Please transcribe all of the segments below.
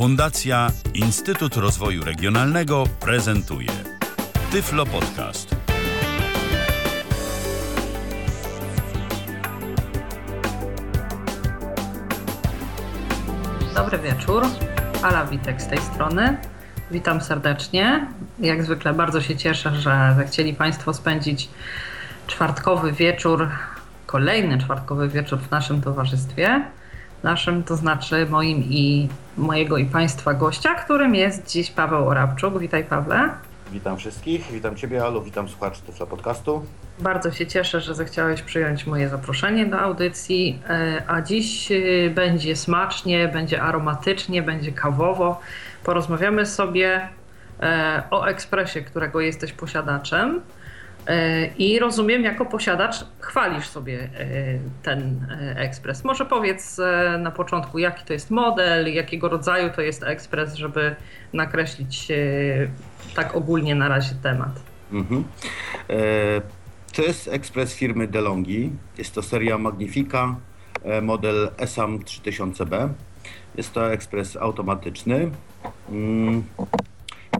Fundacja Instytut Rozwoju Regionalnego prezentuje Tyflo Podcast. Dobry wieczór. Ala Witek z tej strony. Witam serdecznie. Jak zwykle bardzo się cieszę, że zechcieli Państwo spędzić czwartkowy wieczór, kolejny czwartkowy wieczór w naszym towarzystwie. Naszym, to znaczy moim i mojego i Państwa gościa, którym jest dziś Paweł Orabczuk. Witaj Pawle. Witam wszystkich, witam Ciebie Alu, witam słuchaczy Tyfla Podcastu. Bardzo się cieszę, że zechciałeś przyjąć moje zaproszenie do audycji, e, a dziś e, będzie smacznie, będzie aromatycznie, będzie kawowo. Porozmawiamy sobie e, o ekspresie, którego jesteś posiadaczem. I rozumiem, jako posiadacz chwalisz sobie ten ekspres. Może powiedz na początku, jaki to jest model, jakiego rodzaju to jest ekspres, żeby nakreślić tak ogólnie na razie temat. Mhm. E, to jest ekspres firmy DeLonghi. Jest to seria Magnifica, e, model ESAM 3000B. Jest to ekspres automatyczny.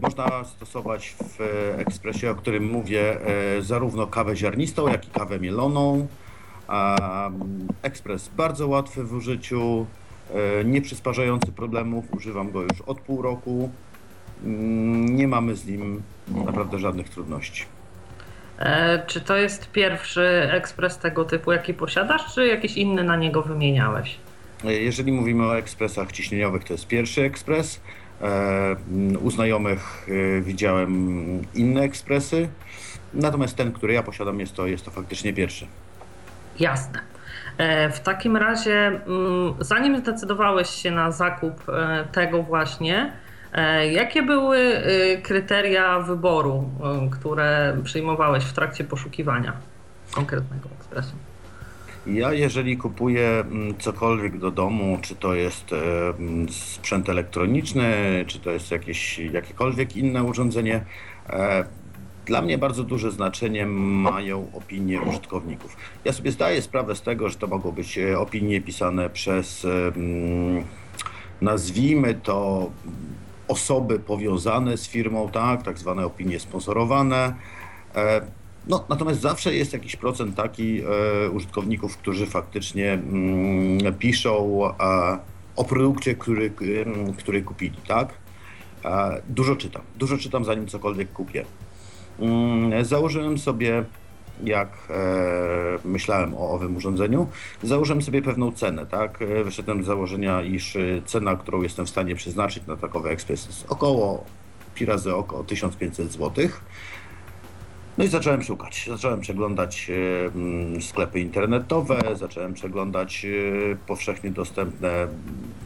Można stosować w ekspresie, o którym mówię, e, zarówno kawę ziarnistą, jak i kawę mieloną. Ekspres bardzo łatwy w użyciu, nie przysparzający problemów. Używam go już od pół roku. Mm, nie mamy z nim naprawdę żadnych trudności. E, czy to jest pierwszy ekspres tego typu, jaki posiadasz, czy jakiś inny na niego wymieniałeś? E, jeżeli mówimy o ekspresach ciśnieniowych, to jest pierwszy ekspres. E, u znajomych e, widziałem inne ekspresy, natomiast ten, który ja posiadam, jest to, jest to faktycznie pierwszy. Jasne. E, w takim razie, mm, zanim zdecydowałeś się na zakup tego właśnie, jakie były kryteria wyboru, które przyjmowałeś w trakcie poszukiwania konkretnego ekspresu? Ja, jeżeli kupuję mm, cokolwiek do domu, czy to jest e, mm, sprzęt elektroniczny, czy to jest jakieś, jakiekolwiek inne urządzenie, e, dla mnie bardzo duże znaczenie mają opinie użytkowników. Ja sobie zdaję sprawę z tego, że to mogą być opinie pisane przez, mm, nazwijmy to, osoby powiązane z firmą, tak, tak zwane opinie sponsorowane. E, no, natomiast zawsze jest jakiś procent taki e, użytkowników, którzy faktycznie mm, piszą e, o produkcie, który, który kupili, tak? Dużo czytam, dużo czytam zanim cokolwiek kupię. Mm, założyłem sobie jak e, myślałem o owym urządzeniu, założyłem sobie pewną cenę, tak? E, wyszedłem z założenia, iż e, cena, którą jestem w stanie przeznaczyć na takowy ekspres jest około pi razy około 1500 zł. No i zacząłem szukać. Zacząłem przeglądać e, sklepy internetowe, zacząłem przeglądać e, powszechnie dostępne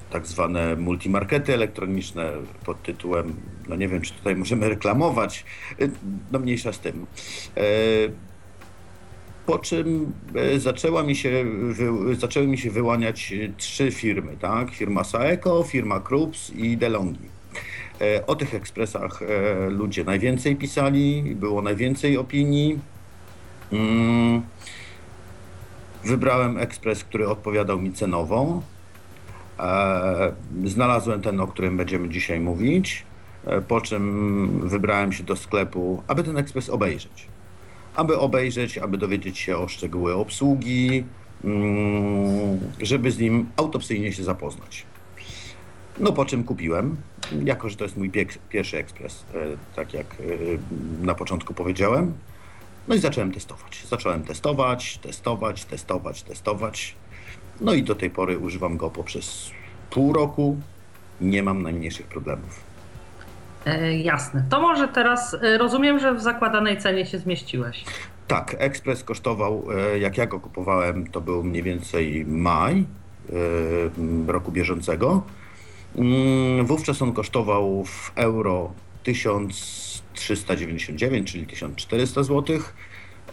tak zwane multimarkety elektroniczne pod tytułem, no nie wiem, czy tutaj możemy reklamować, e, no mniejsza z tym. Po czym zaczęła mi się, zaczęły mi się wyłaniać trzy firmy, tak? Firma Saeco, firma Krups i DeLonghi. E, o tych ekspresach ludzie najwięcej pisali, było najwięcej opinii. Mm. Wybrałem ekspres, który odpowiadał mi cenowo. Znalazłem ten, o którym będziemy dzisiaj mówić, po czym wybrałem się do sklepu, aby ten ekspres obejrzeć aby obejrzeć, aby dowiedzieć się o szczegóły obsługi, mm, żeby z nim autopsyjnie się zapoznać. No po czym kupiłem, jako że to jest mój pierwszy ekspres, e, tak jak e, na początku powiedziałem. No i zacząłem testować. Zacząłem testować, testować, testować, testować. No i do tej pory używam go poprzez pół roku. Nie mam najmniejszych problemów. E, jasne. To może teraz e, rozumiem, że w zakładanej cenie się zmieściłeś. Tak, ekspres kosztował, jak ja go kupowałem, to był mniej więcej maj roku bieżącego. Mm, wówczas on kosztował w euro 1399, czyli 1400 złotych.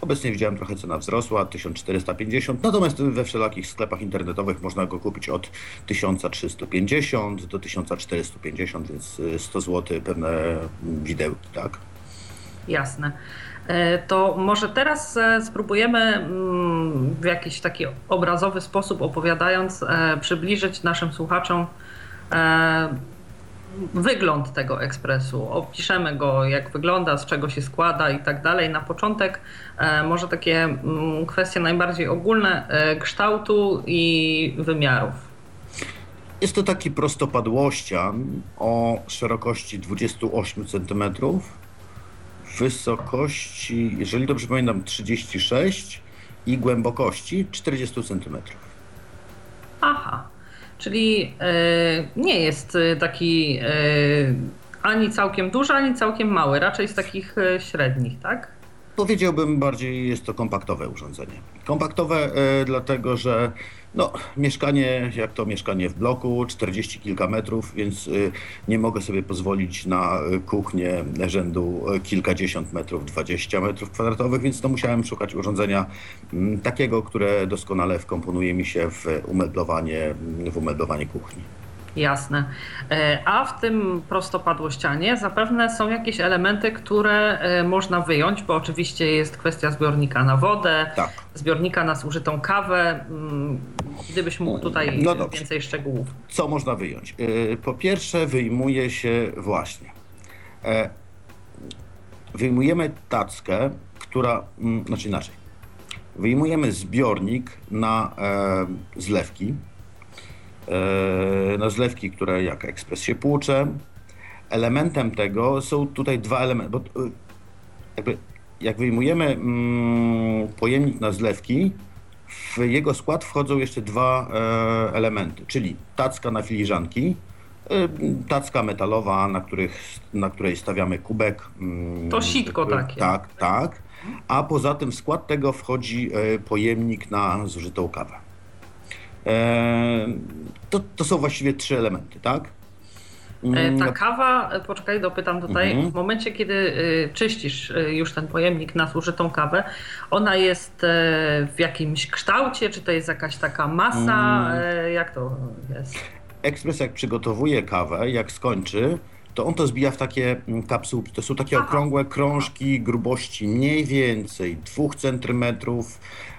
Obecnie widziałem trochę cena wzrosła, 1450, natomiast we wszelakich sklepach internetowych można go kupić od 1350 do 1450, więc 100 zł pewne widełki, tak? Jasne. E, to może teraz e, spróbujemy mm, w jakiś taki obrazowy sposób opowiadając, e, przybliżyć naszym słuchaczom wygląd tego ekspresu. Opiszemy go, jak wygląda, z czego się składa i tak dalej. Na początek e, może takie mm, kwestie najbardziej ogólne e, kształtu i wymiarów. Jest to taki prostopadłościan o szerokości 28 cm, wysokości, jeżeli dobrze pamiętam, 36 i głębokości 40 cm. Aha, czyli e, nie jest e, taki e, ani całkiem duży, ani całkiem mały, raczej z takich średnich, tak? Powiedziałbym bardziej jest to kompaktowe urządzenie. Kompaktowe dlatego, że no, mieszkanie, jak to mieszkanie w bloku, 40 kilka metrów, więc e, nie mogę sobie pozwolić na e, kuchnię rzędu kilkadziesiąt metrów, 20 metrów kwadratowych, więc to musiałem szukać urządzenia m, takiego, które doskonale wkomponuje mi się w umeblowanie, w umeblowanie kuchni. Jasne. E, A w tym prostopadłościanie zapewne są jakieś elementy, które e, można wyjąć, bo oczywiście jest kwestia zbiornika na wodę, Tak. zbiornika na zużytą kawę. Mm, Gdybyś mógł tutaj No więcej szczegółów. Co można wyjąć? E, Po pierwsze, wyjmuje się właśnie. Wyjmujemy tackę, która, mm, znaczy inaczej. Wyjmujemy zbiornik na zlewki. Na zlewki, które jak ekspres się płucze. Elementem tego są tutaj dwa elementy. Bo, e, jakby, jak wyjmujemy mm, pojemnik na zlewki, w jego skład wchodzą jeszcze dwa e, elementy, czyli tacka na filiżanki, e, tacka metalowa, na, których, na której stawiamy kubek. mm, To sitko takie. Tak, tak. A poza tym w skład tego wchodzi e, pojemnik na zużytą kawę. E, to, to są właściwie trzy elementy, tak? E, Mm, Ta kawa, e, poczekaj, dopytam tutaj, Mhm. w momencie, kiedy czyścisz już ten pojemnik na zużytą kawę, ona jest w jakimś kształcie, czy to jest jakaś taka masa, e, jak to jest? Ekspres jak przygotowuje kawę, jak skończy, to on to zbija w takie mm, kapsułki. To są takie Aha. okrągłe krążki grubości mniej więcej 2 cm,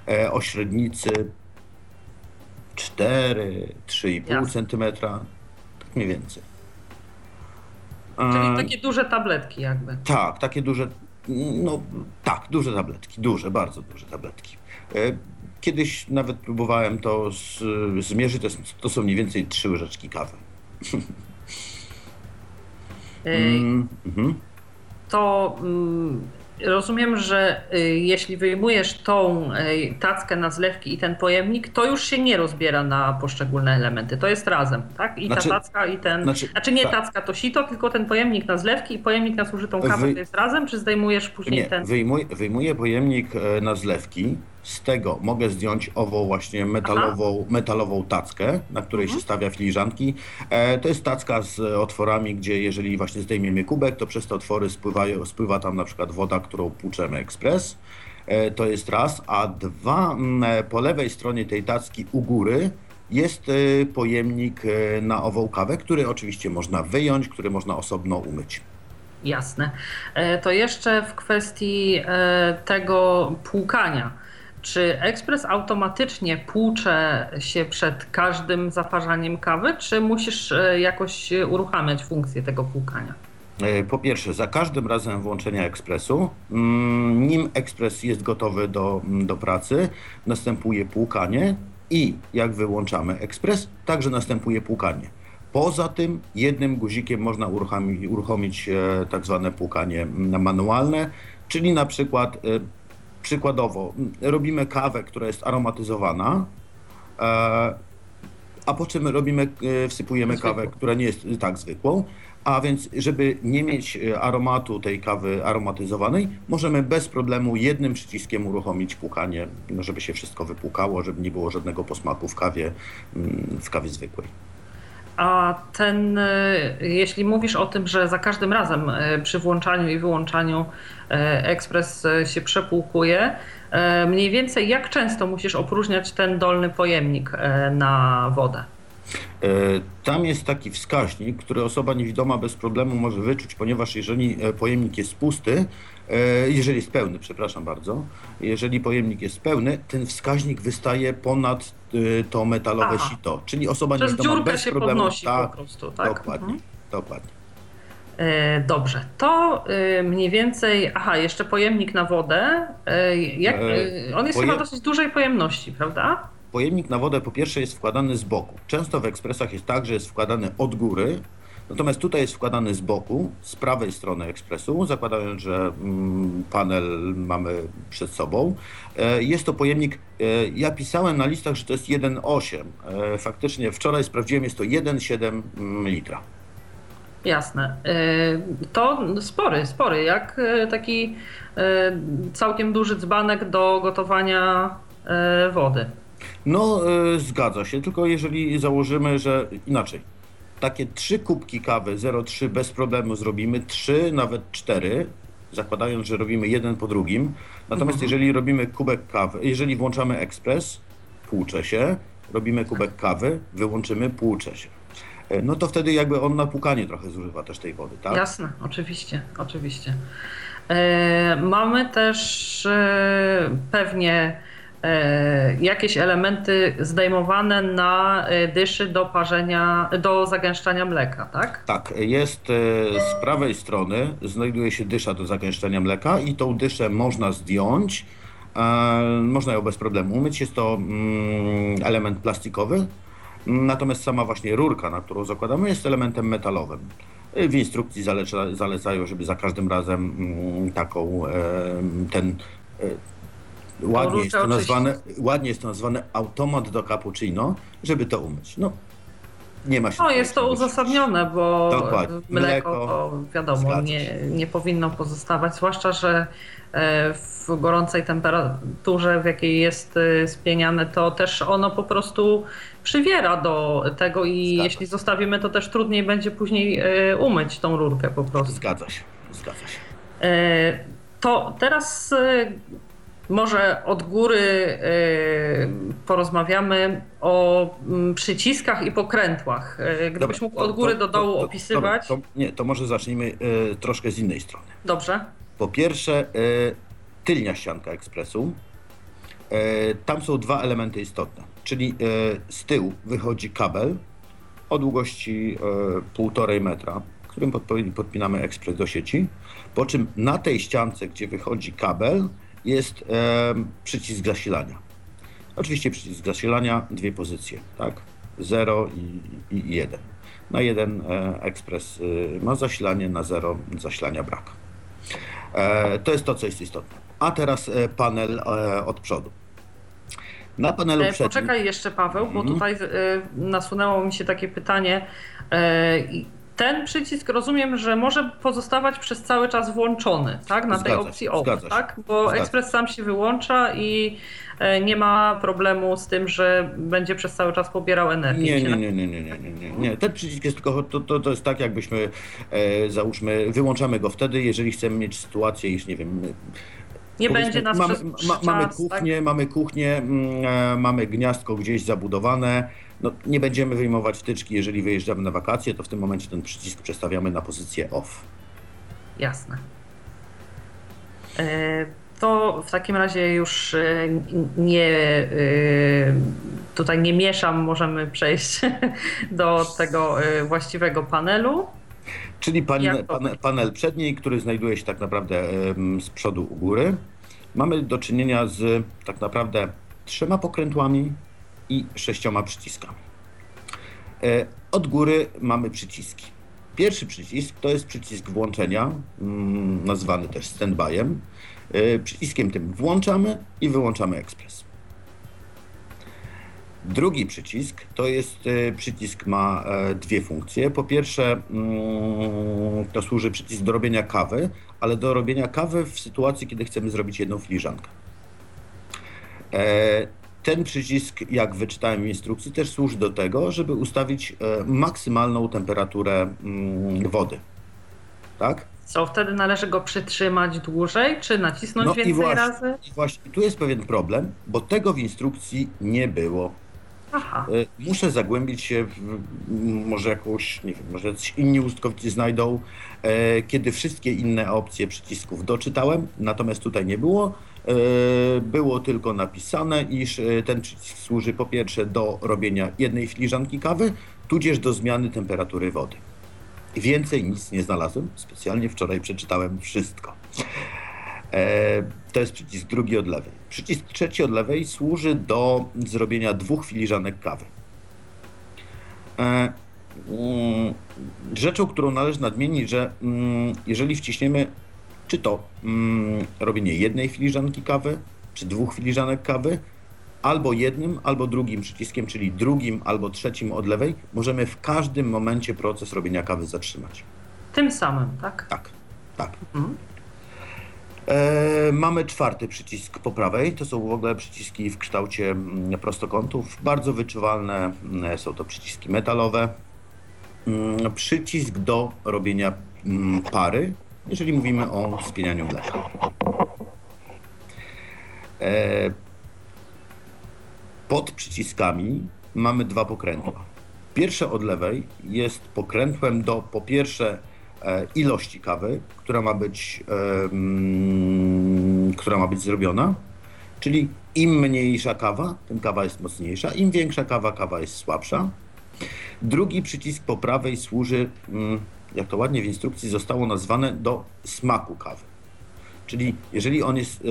e, o średnicy 4, 3,5 Jasne. cm, tak mniej więcej. Czyli takie duże tabletki jakby. tak, takie duże, no tak, duże tabletki, duże, bardzo duże tabletki. E, Kiedyś nawet próbowałem to z, zmierzyć, to, to są mniej więcej trzy łyżeczki kawy. E, Mm, mhm. to mm, rozumiem, że y, jeśli wyjmujesz tą y, tackę na zlewki i ten pojemnik, to już się nie rozbiera na poszczególne elementy. To jest razem, tak? I Znaczy- ta tacka i ten. Znaczy, znaczy, nie tak. tacka to sito, tylko ten pojemnik na zlewki i pojemnik na zużytą kawę Wy- to jest razem, czy zdejmujesz później Nie, ten. wyjmuję, wyjmuję pojemnik e, na zlewki. Z tego mogę zdjąć ową właśnie metalową, metalową tackę, na której Mhm. się stawia filiżanki. E, to jest tacka z otworami, gdzie jeżeli właśnie zdejmiemy kubek, to przez te otwory spływają, spływa tam na przykład woda, którą płuczemy ekspres. E, to jest raz. A dwa, e, po lewej stronie tej tacki u góry jest e, pojemnik e, na ową kawę, który oczywiście można wyjąć, który można osobno umyć. Jasne. To jeszcze w kwestii tego płukania. Czy ekspres automatycznie płucze się przed każdym zaparzaniem kawy, czy musisz e, jakoś e, uruchamiać funkcję tego płukania? E, Po pierwsze, za każdym razem włączenia ekspresu, mm, nim ekspres jest gotowy do, mm, do pracy, następuje płukanie i jak wyłączamy ekspres, także następuje płukanie. Poza tym jednym guzikiem można uruchomić, uruchomić tak zwane płukanie mm, manualne, czyli na przykład, przykładowo, robimy kawę, która jest aromatyzowana, e, a po czym robimy, e, wsypujemy kawę, która nie jest tak zwykłą. A więc, żeby nie mieć e, aromatu tej kawy aromatyzowanej, możemy bez problemu jednym przyciskiem uruchomić płukanie, no, żeby się wszystko wypłukało, żeby nie było żadnego posmaku w kawie, mm, w kawie zwykłej. A ten, e, jeśli mówisz o tym, że za każdym razem e, przy włączaniu i wyłączaniu e, ekspres się przepłukuje, mniej więcej jak często musisz opróżniać ten dolny pojemnik na wodę? E, Tam jest taki wskaźnik, który osoba niewidoma bez problemu może wyczuć, ponieważ jeżeli e, pojemnik jest pusty, e, jeżeli jest pełny, przepraszam bardzo, jeżeli pojemnik jest pełny, ten wskaźnik wystaje ponad e, to metalowe Aha. sito, czyli osoba Przez niewidoma dziurkę bez się problemu. podnosi tak, po prostu, tak? Dokładnie. Mhm. Dokładnie. E, Dobrze, to e, mniej więcej. Aha, jeszcze pojemnik na wodę. E, Jak, E, e, on jest poje- chyba dosyć dużej pojemności, prawda? Pojemnik na wodę po pierwsze jest wkładany z boku. Często w ekspresach jest tak, że jest wkładany od góry, natomiast tutaj jest wkładany z boku, z prawej strony ekspresu, zakładając, że mm, panel mamy przed sobą. E, Jest to pojemnik, e, ja pisałem na listach, że to jest 1,8. E, Faktycznie wczoraj sprawdziłem, jest to 1,7 mm, litra. Jasne. To spory, spory, jak taki całkiem duży dzbanek do gotowania wody. No, e, zgadza się, tylko jeżeli założymy, że inaczej. Takie trzy kubki kawy 0,3 bez problemu zrobimy, trzy, nawet cztery, zakładając, że robimy jeden po drugim. Natomiast jeżeli robimy kubek kawy, jeżeli włączamy ekspres, płucze się, robimy kubek kawy, wyłączymy, płucze się. E, No to wtedy jakby on na płukanie trochę zużywa też tej wody, tak? Jasne, oczywiście, oczywiście. E, mamy też e, pewnie jakieś elementy zdejmowane na e, dyszy do parzenia, do zagęszczania mleka, tak? Tak, jest e, z prawej strony znajduje się dysza do zagęszczenia mleka i tą dyszę można zdjąć. E, Można ją bez problemu umyć. Jest to mm, element plastikowy. Natomiast sama właśnie rurka, na którą zakładamy, jest elementem metalowym. E, W instrukcji zaleca, zalecają, żeby za każdym razem mm, taką e, ten e, ładnie jest, to nazwane, ładnie jest to nazwane automat do cappuccino, żeby to umyć. No, nie ma się No jest to uzasadnione, bo Dokładnie. mleko, to wiadomo, nie, nie powinno pozostawać, zwłaszcza, że e, w gorącej temperaturze, w jakiej jest e, spieniane, to też ono po prostu przywiera do tego i Zgadza jeśli zostawimy, to też trudniej będzie później e, umyć tą rurkę po prostu. Zgadza się, zgadza się. To teraz może od góry e, porozmawiamy o mm, przyciskach i pokrętłach. E, Gdybyś Dobra, mógł od góry to- do dołu to- opisywać. nie, to może zacznijmy e, troszkę z innej strony. Dobrze. Po pierwsze, tylnia ścianka ekspresu. Tam są dwa elementy istotne, czyli z tyłu wychodzi kabel o długości e, 1,5 metra, którym podpinamy ekspres do sieci. Po czym na tej ściance, gdzie wychodzi kabel, jest e, przycisk zasilania. Oczywiście przycisk zasilania, dwie pozycje, tak? 0 i, i 1. Na jeden e, ekspres e, ma zasilanie, na 0 zasilania brak. E, to jest to, co jest istotne. A teraz e, panel e, od przodu. Na panelu przednim... Poczekaj jeszcze, Paweł, bo Mhm. tutaj nasunęło mi się takie pytanie. E, Ten przycisk rozumiem, że może pozostawać przez cały czas włączony, tak? Na tej Zgadza się, opcji off, tak? Bo zgadza. ekspres sam się wyłącza i e, nie ma problemu z tym, że będzie przez cały czas pobierał energię. Nie, nie, nie, nie, nie, nie, nie, nie, nie. Ten przycisk jest tylko, to, to, to jest tak jakbyśmy, e, załóżmy, wyłączamy go wtedy, jeżeli chcemy mieć sytuację, iż nie wiem, Nie Powiedzmy, będzie nas mamy, przez ma, mamy czas, tak? kuchnię, mamy kuchnię, mm, e, mamy gniazdko gdzieś zabudowane. No, nie będziemy wyjmować wtyczki, jeżeli wyjeżdżamy na wakacje, to w tym momencie ten przycisk przestawiamy na pozycję off. Jasne. E, To w takim razie już e, nie e, tutaj nie mieszam, możemy przejść do tego właściwego panelu. Czyli pan, pan, panel przedni, który znajduje się tak naprawdę z przodu u góry. Mamy do czynienia z tak naprawdę trzema pokrętłami i sześcioma przyciskami. E, Od góry mamy przyciski. Pierwszy przycisk to jest przycisk włączenia, mm, nazwany też standbyem. E, Przyciskiem tym włączamy i wyłączamy ekspres. Drugi przycisk to jest e, przycisk ma dwie funkcje. Po pierwsze, mm, to służy przycisk do robienia kawy, ale do robienia kawy w sytuacji, kiedy chcemy zrobić jedną filiżankę. Ten przycisk, jak wyczytałem w instrukcji, też służy do tego, żeby ustawić e, maksymalną temperaturę mm, wody. Tak? Co wtedy należy go przytrzymać dłużej, czy nacisnąć No i więcej właśnie. razy? I właśnie tu jest pewien problem, bo tego w instrukcji nie było. Aha. E, Muszę zagłębić się, w, może jakąś, nie wiem, może jacyś inni użytkownicy znajdą, e, kiedy wszystkie inne opcje przycisków doczytałem, natomiast tutaj nie było. E, Było tylko napisane, iż e, ten przycisk służy po pierwsze do robienia jednej filiżanki kawy, tudzież do zmiany temperatury wody. Więcej nic nie znalazłem. Specjalnie wczoraj przeczytałem wszystko. E, to jest przycisk drugi od lewej. Przycisk trzeci od lewej służy do zrobienia dwóch filiżanek kawy. Mm, rzeczą, którą należy nadmienić, że mm, jeżeli wciśniemy czy to mm, robienie jednej filiżanki kawy, czy dwóch filiżanek kawy, albo jednym, albo drugim przyciskiem, czyli drugim albo trzecim od lewej, możemy w każdym momencie proces robienia kawy zatrzymać. Tym samym, tak? Tak, tak. Mhm. E, mamy czwarty przycisk po prawej. To są w ogóle przyciski w kształcie mm, prostokątów. Bardzo wyczuwalne mm, są to przyciski metalowe. Mm, Przycisk do robienia pary, jeżeli mówimy o spienianiu mleka. E, Pod przyciskami mamy dwa pokrętła. Pierwsze od lewej jest pokrętłem do po pierwsze e, ilości kawy, która ma być, która ma być zrobiona. Czyli im mniejsza kawa, tym kawa jest mocniejsza, im większa kawa, kawa jest słabsza. Drugi przycisk po prawej służy, mm, jak to ładnie w instrukcji zostało nazwane, do smaku kawy. Czyli jeżeli on jest,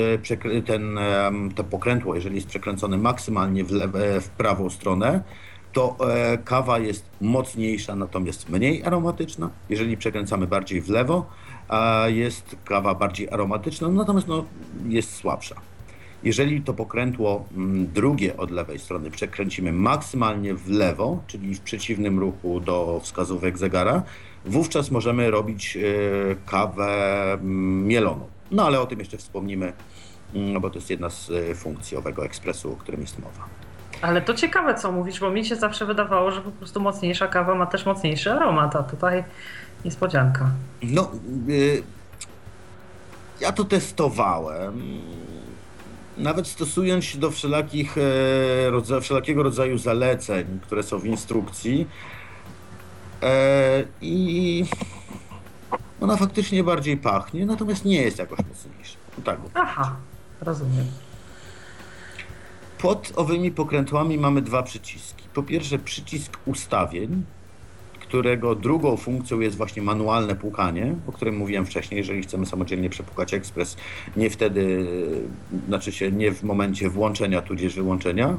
e, ten, em, to pokrętło, jeżeli jest przekręcone maksymalnie w, lewe, w prawą stronę, to e, kawa jest mocniejsza, natomiast mniej aromatyczna. Jeżeli przekręcamy bardziej w lewo, jest kawa bardziej aromatyczna, natomiast no, jest słabsza. Jeżeli to pokrętło drugie od lewej strony przekręcimy maksymalnie w lewo, czyli w przeciwnym ruchu do wskazówek zegara, wówczas możemy robić e, kawę mm, mieloną. No ale o tym jeszcze wspomnimy, mm, bo to jest jedna z e, funkcji owego ekspresu, o którym jest mowa. Ale to ciekawe, co mówisz, bo mi się zawsze wydawało, że po prostu mocniejsza kawa ma też mocniejszy aromat, a tutaj niespodzianka. No, y, ja to testowałem. Nawet stosując się do wszelakich, e, wszelakiego rodzaju zaleceń, które są w instrukcji. E, I ona faktycznie bardziej pachnie, natomiast nie jest jakoś mocniejsza. Tak, Aha, rozumiem. Pod owymi pokrętłami mamy dwa przyciski. Po pierwsze przycisk ustawień, którego drugą funkcją jest właśnie manualne płukanie, o którym mówiłem wcześniej, jeżeli chcemy samodzielnie przepłukać ekspres, nie wtedy, znaczy się nie w momencie włączenia tudzież wyłączenia.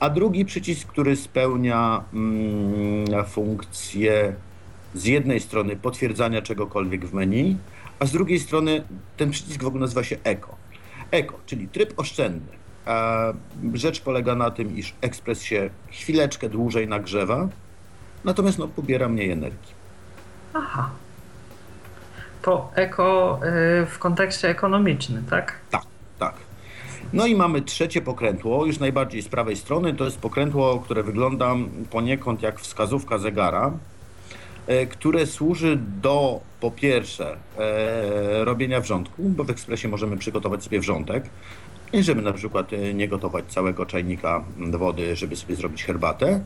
A drugi przycisk, który spełnia mm, funkcję z jednej strony potwierdzania czegokolwiek w menu, a z drugiej strony ten przycisk w ogóle nazywa się Eco. Eco, czyli tryb oszczędny. Rzecz polega na tym, iż ekspres się chwileczkę dłużej nagrzewa, natomiast no, pobiera mniej energii. Aha. To eko y, w kontekście ekonomicznym? Tak, tak. No i mamy trzecie pokrętło, już najbardziej z prawej strony. To jest pokrętło, które wygląda poniekąd jak wskazówka zegara, e, które służy do po pierwsze e, robienia wrzątku, bo w ekspresie możemy przygotować sobie wrzątek, i żeby na przykład e, nie gotować całego czajnika wody, żeby sobie zrobić herbatę.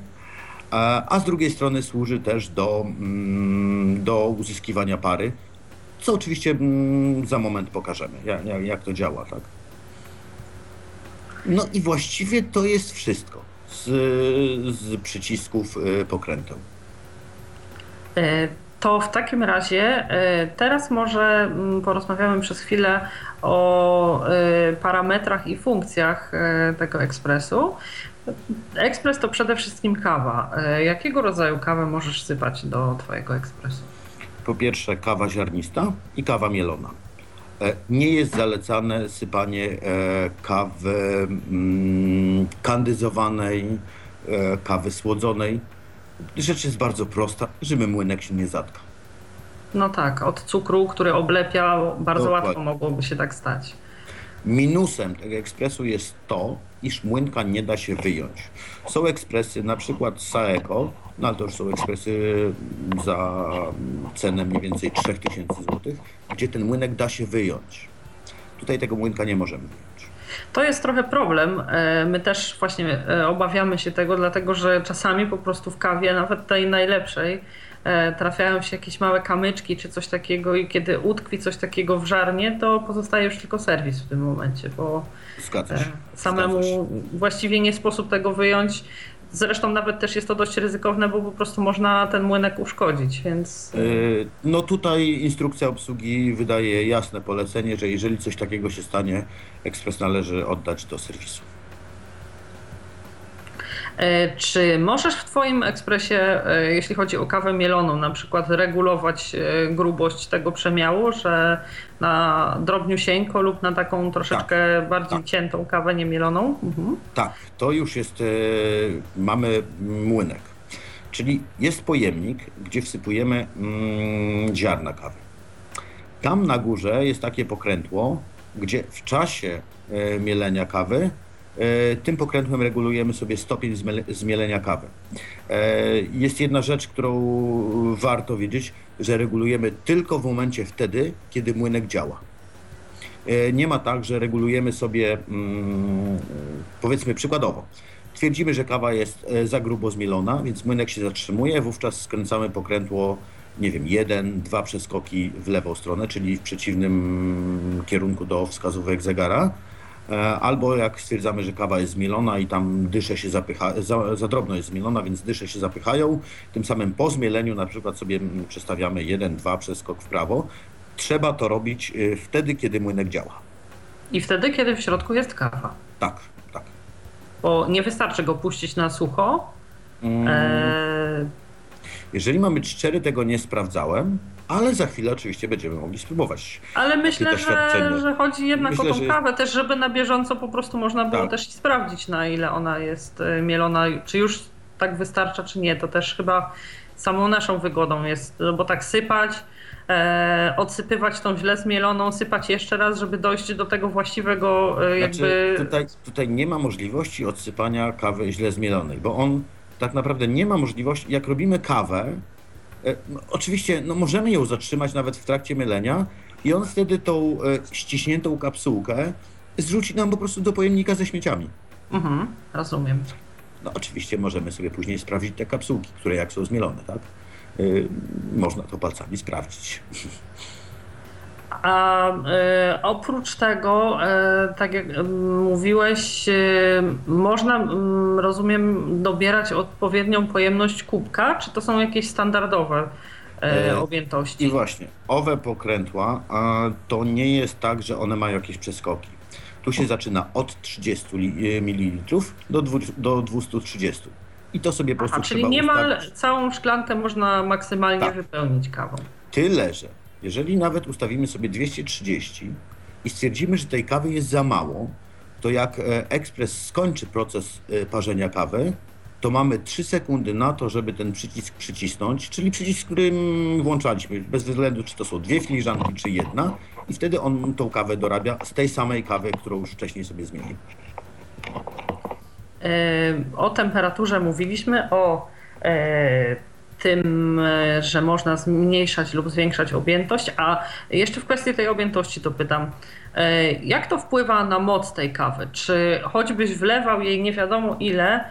A z drugiej strony służy też do, mm, do uzyskiwania pary, co oczywiście mm, za moment pokażemy, jak, jak to działa, tak? No i właściwie to jest wszystko z, z przycisków y, pokręteł. E, To w takim razie e, teraz może mm, porozmawiamy przez chwilę o e, parametrach i funkcjach e, tego ekspresu. Ekspres to przede wszystkim kawa. E, Jakiego rodzaju kawę możesz sypać do Twojego ekspresu? Po pierwsze kawa ziarnista i kawa mielona. E, Nie jest zalecane sypanie e, kawy mm, kandyzowanej, e, kawy słodzonej. Rzecz jest bardzo prosta, żeby młynek się nie zatkał. No tak, od cukru, który oblepia, bardzo Dokładnie. łatwo mogłoby się tak stać. Minusem tego ekspresu jest to, iż młynka nie da się wyjąć. Są ekspresy, na przykład Saeco, no ale to już są ekspresy za cenę mniej więcej 3000 zł, gdzie ten młynek da się wyjąć. Tutaj tego młynka nie możemy wyjąć. To jest trochę problem. E, My też właśnie e, obawiamy się tego, dlatego że czasami po prostu w kawie, nawet tej najlepszej, trafiają się jakieś małe kamyczki czy coś takiego i kiedy utkwi coś takiego w żarnie, to pozostaje już tylko serwis w tym momencie, bo e, samemu właściwie nie sposób tego wyjąć. Zresztą nawet też jest to dość ryzykowne, bo po prostu można ten młynek uszkodzić, więc... Y, No tutaj instrukcja obsługi wydaje jasne polecenie, że jeżeli coś takiego się stanie, ekspres należy oddać do serwisu. E, Czy możesz w Twoim ekspresie, e, jeśli chodzi o kawę mieloną, na przykład regulować e, grubość tego przemiału, że na drobniusieńko lub na taką troszeczkę bardziej tak. ciętą kawę niemieloną? Mhm. Tak, to już jest, mamy młynek. Czyli jest pojemnik, gdzie wsypujemy mm, ziarna kawy. Tam na górze jest takie pokrętło, gdzie w czasie mielenia kawy tym pokrętłem regulujemy sobie stopień zmiele- zmielenia kawy. E, Jest jedna rzecz, którą warto wiedzieć, że regulujemy tylko w momencie wtedy, kiedy młynek działa. E, Nie ma tak, że regulujemy sobie, mm, powiedzmy przykładowo, twierdzimy, że kawa jest e, za grubo zmielona, więc młynek się zatrzymuje, wówczas skręcamy pokrętło, nie wiem, jeden, dwa przeskoki w lewą stronę, czyli w przeciwnym kierunku do wskazówek zegara. E, Albo jak stwierdzamy, że kawa jest zmielona i tam dysze się zapycha, za, za drobno jest zmielona, więc dysze się zapychają, tym samym po zmieleniu na przykład sobie przestawiamy jeden, dwa przeskok w prawo. Trzeba to robić y, wtedy, kiedy młynek działa. I wtedy, kiedy w środku jest kawa. Tak, tak. Bo nie wystarczy go puścić na sucho. Mm, E, Jeżeli mamy cztery, tego nie sprawdzałem, ale za chwilę oczywiście będziemy mogli spróbować. Ale myślę, że, że chodzi jednak Myślę, o tą że- kawę też, żeby na bieżąco po prostu można było Tak. też sprawdzić, na ile ona jest e, mielona, czy już tak wystarcza, czy nie. To też chyba samą naszą wygodą jest, bo tak sypać, e, odsypywać tą źle zmieloną, sypać jeszcze raz, żeby dojść do tego właściwego e, jakby... Znaczy, tutaj, tutaj nie ma możliwości odsypania kawy źle zmielonej, bo on tak naprawdę nie ma możliwości, jak robimy kawę, oczywiście no, możemy ją zatrzymać nawet w trakcie mylenia i on wtedy tą e, ściśniętą kapsułkę zrzuci nam po prostu do pojemnika ze śmieciami. Mhm, rozumiem. No oczywiście możemy sobie później sprawdzić te kapsułki, które jak są zmielone, tak? Y, można to palcami sprawdzić. A e, oprócz tego, e, tak jak mm, mówiłeś, e, można, rozumiem, dobierać odpowiednią pojemność kubka, czy to są jakieś standardowe e, E, objętości? I właśnie, owe pokrętła to nie jest tak, że one mają jakieś przeskoki. Tu się zaczyna od 30 li- ml do, dwu- do 230. I to sobie po prostu Aha, czyli niemal ustawić. całą szklankę można maksymalnie Tak. wypełnić kawą. Tyle, że jeżeli nawet ustawimy sobie 230 i stwierdzimy, że tej kawy jest za mało, to jak e, ekspres skończy proces e, parzenia kawy, to mamy 3 sekundy na to, żeby ten przycisk przycisnąć, czyli przycisk, którym włączaliśmy, bez względu czy to są dwie filiżanki, czy jedna, i wtedy on tą kawę dorabia z tej samej kawy, którą już wcześniej sobie zmienił. E, O temperaturze mówiliśmy, o tym, e, że można zmniejszać lub zwiększać objętość, a jeszcze w kwestii tej objętości to pytam, e, jak to wpływa na moc tej kawy? Czy choćbyś wlewał jej nie wiadomo ile,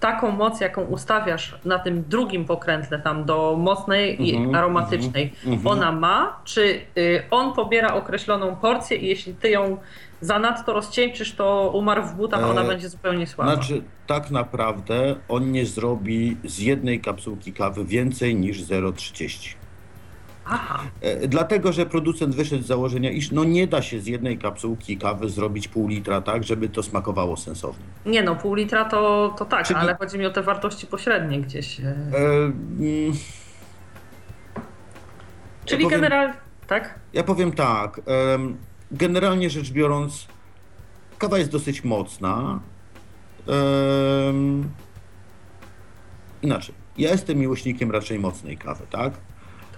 taką moc, jaką ustawiasz na tym drugim pokrętle, tam do mocnej i Mhm, aromatycznej, mhm. ona ma? Czy y, on pobiera określoną porcję i jeśli ty ją zanadto rozcieńczysz, to umarł w butach, ona E, będzie zupełnie słaba? Znaczy, tak naprawdę on nie zrobi z jednej kapsułki kawy więcej niż 0,30. Aha. E, Dlatego, że producent wyszedł z założenia, iż no nie da się z jednej kapsułki kawy zrobić pół litra tak, żeby to smakowało sensownie. Nie no, pół litra to, to tak, Czyli- ale chodzi mi o te wartości pośrednie gdzieś. e. E, mm, Czyli powiem- generalnie, tak? ja powiem tak, em, generalnie rzecz biorąc, kawa jest dosyć mocna. Em, inaczej, ja jestem miłośnikiem raczej mocnej kawy, tak?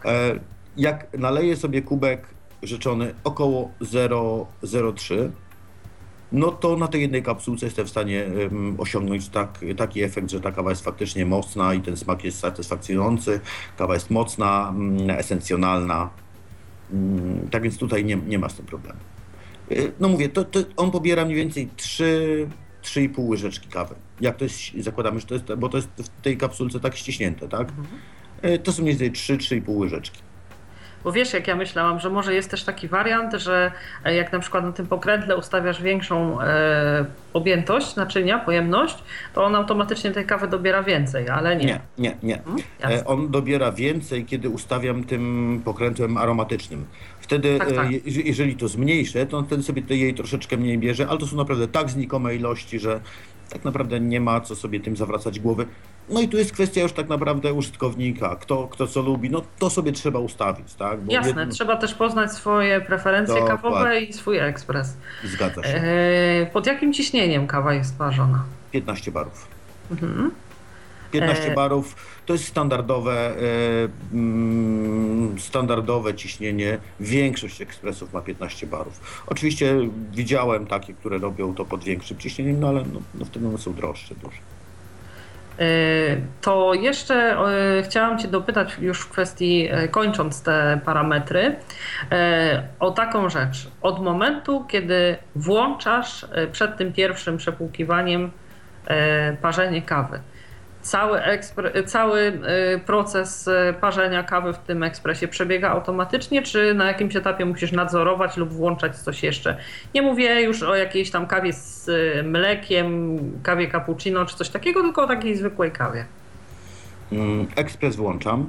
E, jak naleję sobie kubek rzeczony około 0,03, no to na tej jednej kapsułce jestem w stanie em, osiągnąć tak, taki efekt, że ta kawa jest faktycznie mocna i ten smak jest satysfakcjonujący. Kawa jest mocna, mm, esencjonalna. Mm, Tak więc tutaj nie, nie ma z tym problemu. Y, No mówię, to, to on pobiera mniej więcej 3, 3,5 łyżeczki kawy. Jak to jest, zakładamy, że to jest, bo to jest w tej kapsulce tak ściśnięte, tak? Y, To są mniej więcej 3, 3,5 łyżeczki. Bo wiesz, jak ja myślałam, że może jest też taki wariant, że e, jak na przykład na tym pokrętle ustawiasz większą e, objętość naczynia, pojemność, to on automatycznie tej kawy dobiera więcej, ale nie. Nie, nie, nie. Hmm? On dobiera więcej, kiedy ustawiam tym pokrętłem aromatycznym. Wtedy, Tak, e, tak. je- jeżeli to zmniejszę, to on wtedy sobie jej troszeczkę mniej bierze, ale to są naprawdę tak znikome ilości, że tak naprawdę nie ma co sobie tym zawracać głowy. No i tu jest kwestia już tak naprawdę użytkownika, kto, kto co lubi, no to sobie trzeba ustawić, tak? Bo Jasne, jedno- trzeba też poznać swoje preferencje Dokładnie. kawowe i swój ekspres. Zgadza się. E, pod jakim ciśnieniem kawa jest ważona? 15 barów. Mhm. 15 E, barów to jest standardowe, e, mm, standardowe ciśnienie. Większość ekspresów ma 15 barów. Oczywiście widziałem takie, które robią to pod większym ciśnieniem, no ale no, no wtedy one są droższe dużo. E, To jeszcze e, chciałam Cię dopytać już w kwestii, e, kończąc te parametry, o taką rzecz. Od momentu, kiedy włączasz przed tym pierwszym przepłukiwaniem parzenie kawy, cały, ekspre, cały e, proces e, parzenia kawy w tym ekspresie przebiega automatycznie, czy na jakimś etapie musisz nadzorować lub włączać coś jeszcze? Nie mówię już o jakiejś tam kawie z e, mlekiem, kawie cappuccino czy coś takiego, tylko o takiej zwykłej kawie. Mm, Ekspres włączam.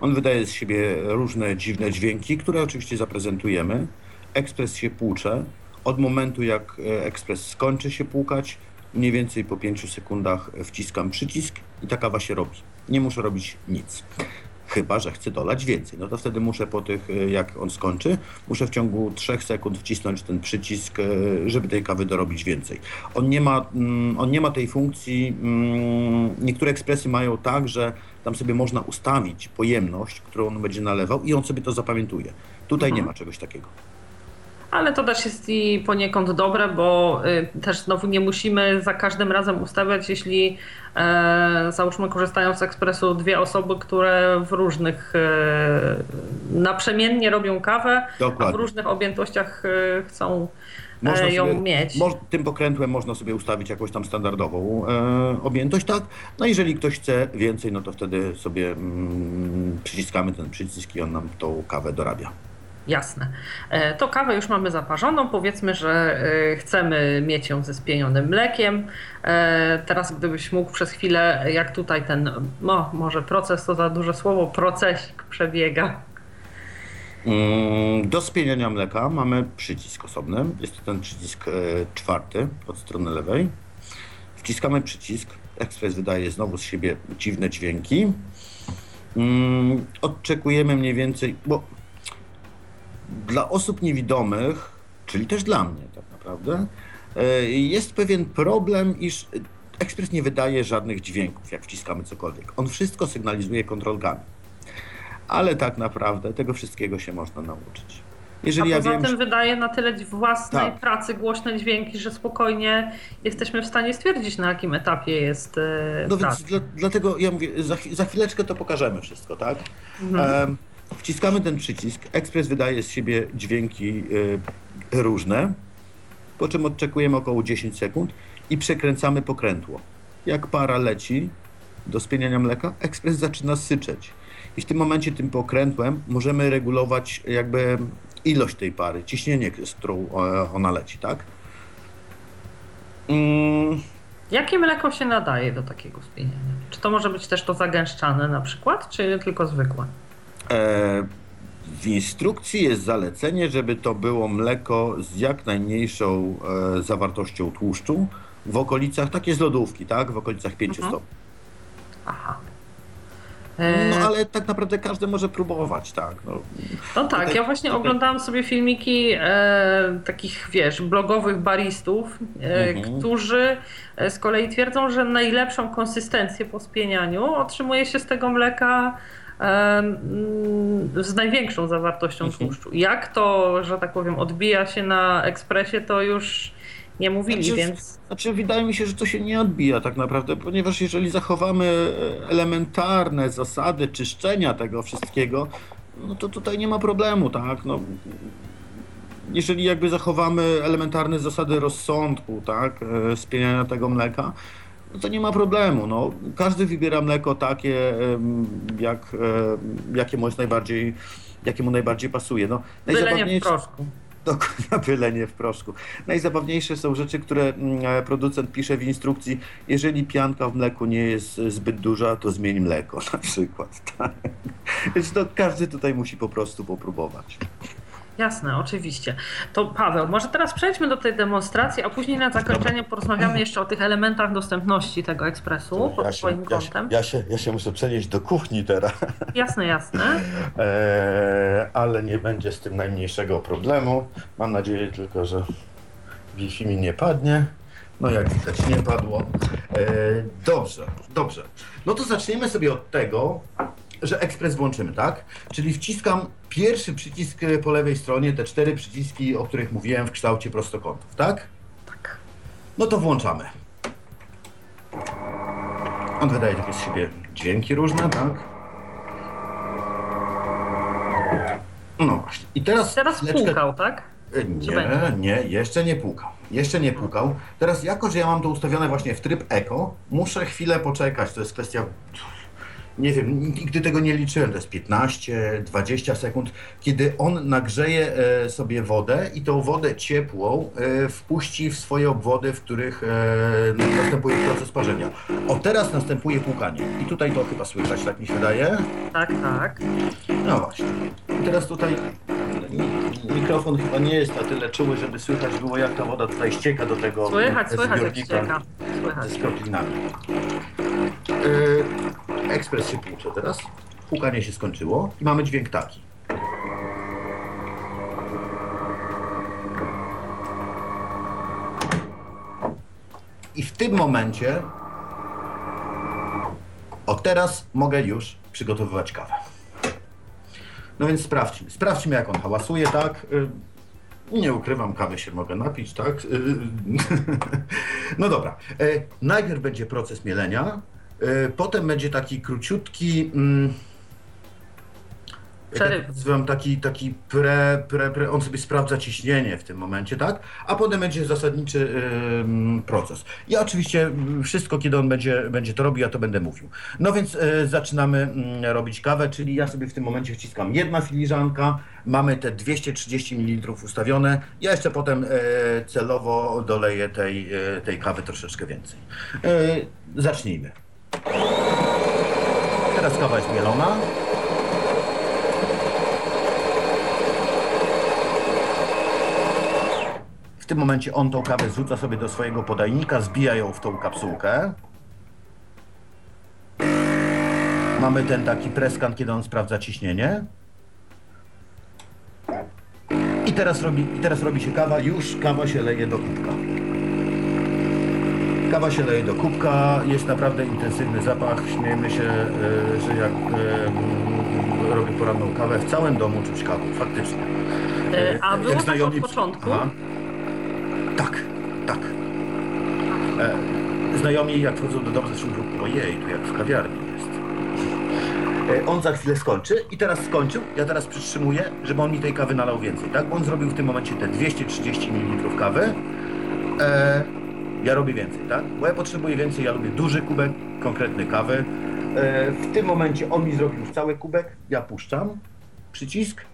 On wydaje z siebie różne dziwne dźwięki, które oczywiście zaprezentujemy. Ekspres się płucze. Od momentu, jak e, ekspres skończy się płukać, mniej więcej po 5 sekundach wciskam przycisk i ta kawa się robi. Nie muszę robić nic. Chyba, że chcę dolać więcej. No to wtedy muszę po tych, e, jak on skończy, muszę w ciągu 3 sekund wcisnąć ten przycisk, e, żeby tej kawy dorobić więcej. On nie ma, mm, on nie ma tej funkcji, mm, niektóre ekspresy mają tak, że tam sobie można ustawić pojemność, którą on będzie nalewał i on sobie to zapamiętuje. Tutaj nie ma czegoś takiego. Ale to też jest i poniekąd dobre, bo y, też znowu nie musimy za każdym razem ustawiać, jeśli e, załóżmy korzystają z ekspresu dwie osoby, które w różnych e, naprzemiennie robią kawę, a w Dokładnie. różnych objętościach e, chcą Można e, ją sobie- mieć. Moż, tym pokrętłem można sobie ustawić jakąś tam standardową e, objętość, tak? No jeżeli ktoś chce więcej, no to wtedy sobie mm, przyciskamy ten przycisk i on nam tą kawę dorabia. Jasne. E, To kawę już mamy zaparzoną. Powiedzmy, że e, chcemy mieć ją ze spienionym mlekiem. E, Teraz, gdybyś mógł przez chwilę, jak tutaj ten, no może proces to za duże słowo, procesik przebiega. Mm, Do spieniania mleka mamy przycisk osobny. Jest to ten przycisk czwarty od strony lewej. Wciskamy przycisk. Ekspres wydaje znowu z siebie dziwne dźwięki. Mm, Odczekujemy mniej więcej, bo dla osób niewidomych, czyli też dla mnie tak naprawdę, e, jest pewien problem, iż ekspres nie wydaje żadnych dźwięków, jak wciskamy cokolwiek. On wszystko sygnalizuje kontrolkami. Ale tak naprawdę tego wszystkiego się można nauczyć. A Jeżeli ja poza wiem, tym że... wydaje na tyle własnej Tak. pracy głośne dźwięki, że spokojnie jesteśmy w stanie stwierdzić, na jakim etapie jest e, No praca. więc dla, dlatego ja mówię, za, za chwileczkę to pokażemy wszystko, tak? Mhm. Wciskamy ten przycisk, ekspres wydaje z siebie dźwięki y, różne, po czym odczekujemy około 10 sekund i przekręcamy pokrętło. Jak para leci do spieniania mleka, ekspres zaczyna syczeć. I w tym momencie tym pokrętłem możemy regulować jakby ilość tej pary, ciśnienie, z którą e, ona leci, tak? Mm, Jakie mleko się nadaje do takiego spieniania? Czy to może być też to zagęszczane na przykład, czy tylko zwykłe? E, W instrukcji jest zalecenie, żeby to było mleko z jak najmniejszą e, zawartością tłuszczu w okolicach, takie z lodówki, tak? W okolicach 5 Mhm. stopni. Aha. No E, ale tak naprawdę każdy może próbować, tak? No, No tak, Tutaj- ja właśnie tutaj- oglądałam sobie filmiki e, takich, wiesz, blogowych baristów, e, Mhm. którzy z kolei twierdzą, że najlepszą konsystencję po spienianiu otrzymuje się z tego mleka z największą zawartością Mhm. tłuszczu. Jak to, że tak powiem, odbija się na ekspresie, to już nie mówili, Znaczy, więc... Znaczy, wydaje mi się, że to się nie odbija tak naprawdę, ponieważ jeżeli zachowamy e, elementarne zasady czyszczenia tego wszystkiego, no to tutaj nie ma problemu, tak? No, jeżeli jakby zachowamy elementarne zasady rozsądku, tak, e, spieniania tego mleka, to nie ma problemu. No, każdy wybiera mleko takie, jak, jakie mu jest najbardziej, jakie mu najbardziej pasuje. No, Bylenie w proszku. Dokładnie, bylenie w proszku. Najzabawniejsze są rzeczy, które mm, e, producent pisze w instrukcji. Jeżeli pianka w mleku nie jest zbyt duża, to zmień mleko na przykład. Tak? Więc to każdy tutaj musi po prostu popróbować. Jasne, oczywiście. To Paweł, może teraz przejdźmy do tej demonstracji, a później na zakończenie porozmawiamy jeszcze o tych elementach dostępności tego ekspresu pod Ja się, swoim ja, się, kątem. ja, się, ja się muszę przenieść do kuchni teraz, Jasne, jasne. eee, ale nie będzie z tym najmniejszego problemu. Mam nadzieję tylko, że Wi-Fi mi nie padnie. No jak widać, nie padło. E, dobrze, dobrze. No to zaczniemy sobie od tego, że ekspres włączymy, tak? Czyli wciskam pierwszy przycisk e, po lewej stronie, te cztery przyciski, o których mówiłem w kształcie prostokątów, tak? Tak. No to włączamy. On wydaje takie z siebie dźwięki różne, tak? No właśnie. I teraz. Teraz chwileczkę- pukał, tak? E, Nie, nie, jeszcze nie pukał. Jeszcze nie pukał. Teraz jako, że ja mam to ustawione właśnie w tryb eko, muszę chwilę poczekać. To jest kwestia. Nie wiem, nigdy tego nie liczyłem. To jest 15, 20 sekund, kiedy on nagrzeje e, sobie wodę i tą wodę ciepłą e, wpuści w swoje obwody, w których e, następuje proces parzenia. O, teraz następuje płukanie. I tutaj to chyba słychać, tak mi się wydaje. Tak, tak. No właśnie. I teraz tutaj mi- mikrofon chyba nie jest na tyle czuły, żeby słychać było jak ta woda tutaj ścieka do tego Słychać, słychać jak ścieka. Słychać. ze skroplinami. E, ekspres się płucze teraz. Płukanie się skończyło i mamy dźwięk taki. I w tym momencie o teraz mogę już przygotowywać kawę. No więc sprawdźmy. Sprawdźmy, jak on hałasuje, tak? Y, Nie ukrywam, kawę się mogę napić, tak? Y, No dobra. Y, Najpierw będzie proces mielenia, y, potem będzie taki króciutki. mm, jak. Nazywam taki, taki pre, pre, pre, on sobie sprawdza ciśnienie w tym momencie, tak? A potem będzie zasadniczy ym, proces. Ja oczywiście mm, wszystko, kiedy on będzie, będzie to robił, ja to będę mówił. No więc y, zaczynamy mm, robić kawę, czyli ja sobie w tym momencie wciskam jedna filiżanka, mamy te 230 ml ustawione, ja jeszcze potem celowo doleję tej, tej kawy troszeczkę więcej. Zacznijmy. Teraz kawa jest mielona. W tym momencie on tą kawę zrzuca sobie do swojego podajnika, zbija ją w tą kapsułkę. Mamy ten taki preskan, kiedy on sprawdza ciśnienie. I teraz robi, i teraz robi się kawa, już kawa się leje do kubka. Kawa się leje do kubka, jest naprawdę intensywny zapach. Śmiejemy się, e, że jak e, m, robię poranną kawę, w całym domu czuć kawę, faktycznie. E, A było tak od znajomi- początku? Aha. Tak, tak. Znajomi jak wchodzą do domu, zaczynają mówić, ojej, tu jak w kawiarni jest. On za chwilę skończy i teraz skończył, ja teraz przytrzymuję, żeby on mi tej kawy nalał więcej, tak? Bo on zrobił w tym momencie te 230 ml kawy. E, ja robię więcej, tak? Bo ja potrzebuję więcej, ja lubię duży kubek, konkretny kawy. E, w tym momencie on mi zrobił cały kubek, ja puszczam przycisk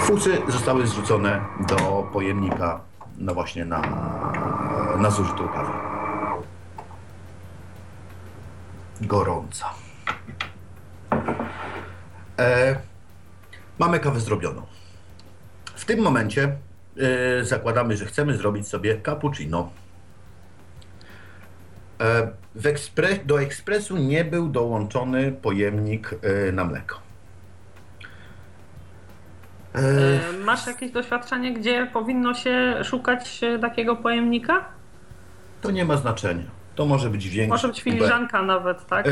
Fusy zostały zrzucone do pojemnika, no właśnie na, na zużytą kawę. Gorąca. E, mamy kawę zrobioną. W tym momencie e, zakładamy, że chcemy zrobić sobie cappuccino. E, w ekspre- do ekspresu nie był dołączony pojemnik e, na mleko. E, E, Masz jakieś doświadczenie, gdzie powinno się szukać e, takiego pojemnika? To nie ma znaczenia. To może być większy. Może być kubek. filiżanka nawet, tak? E,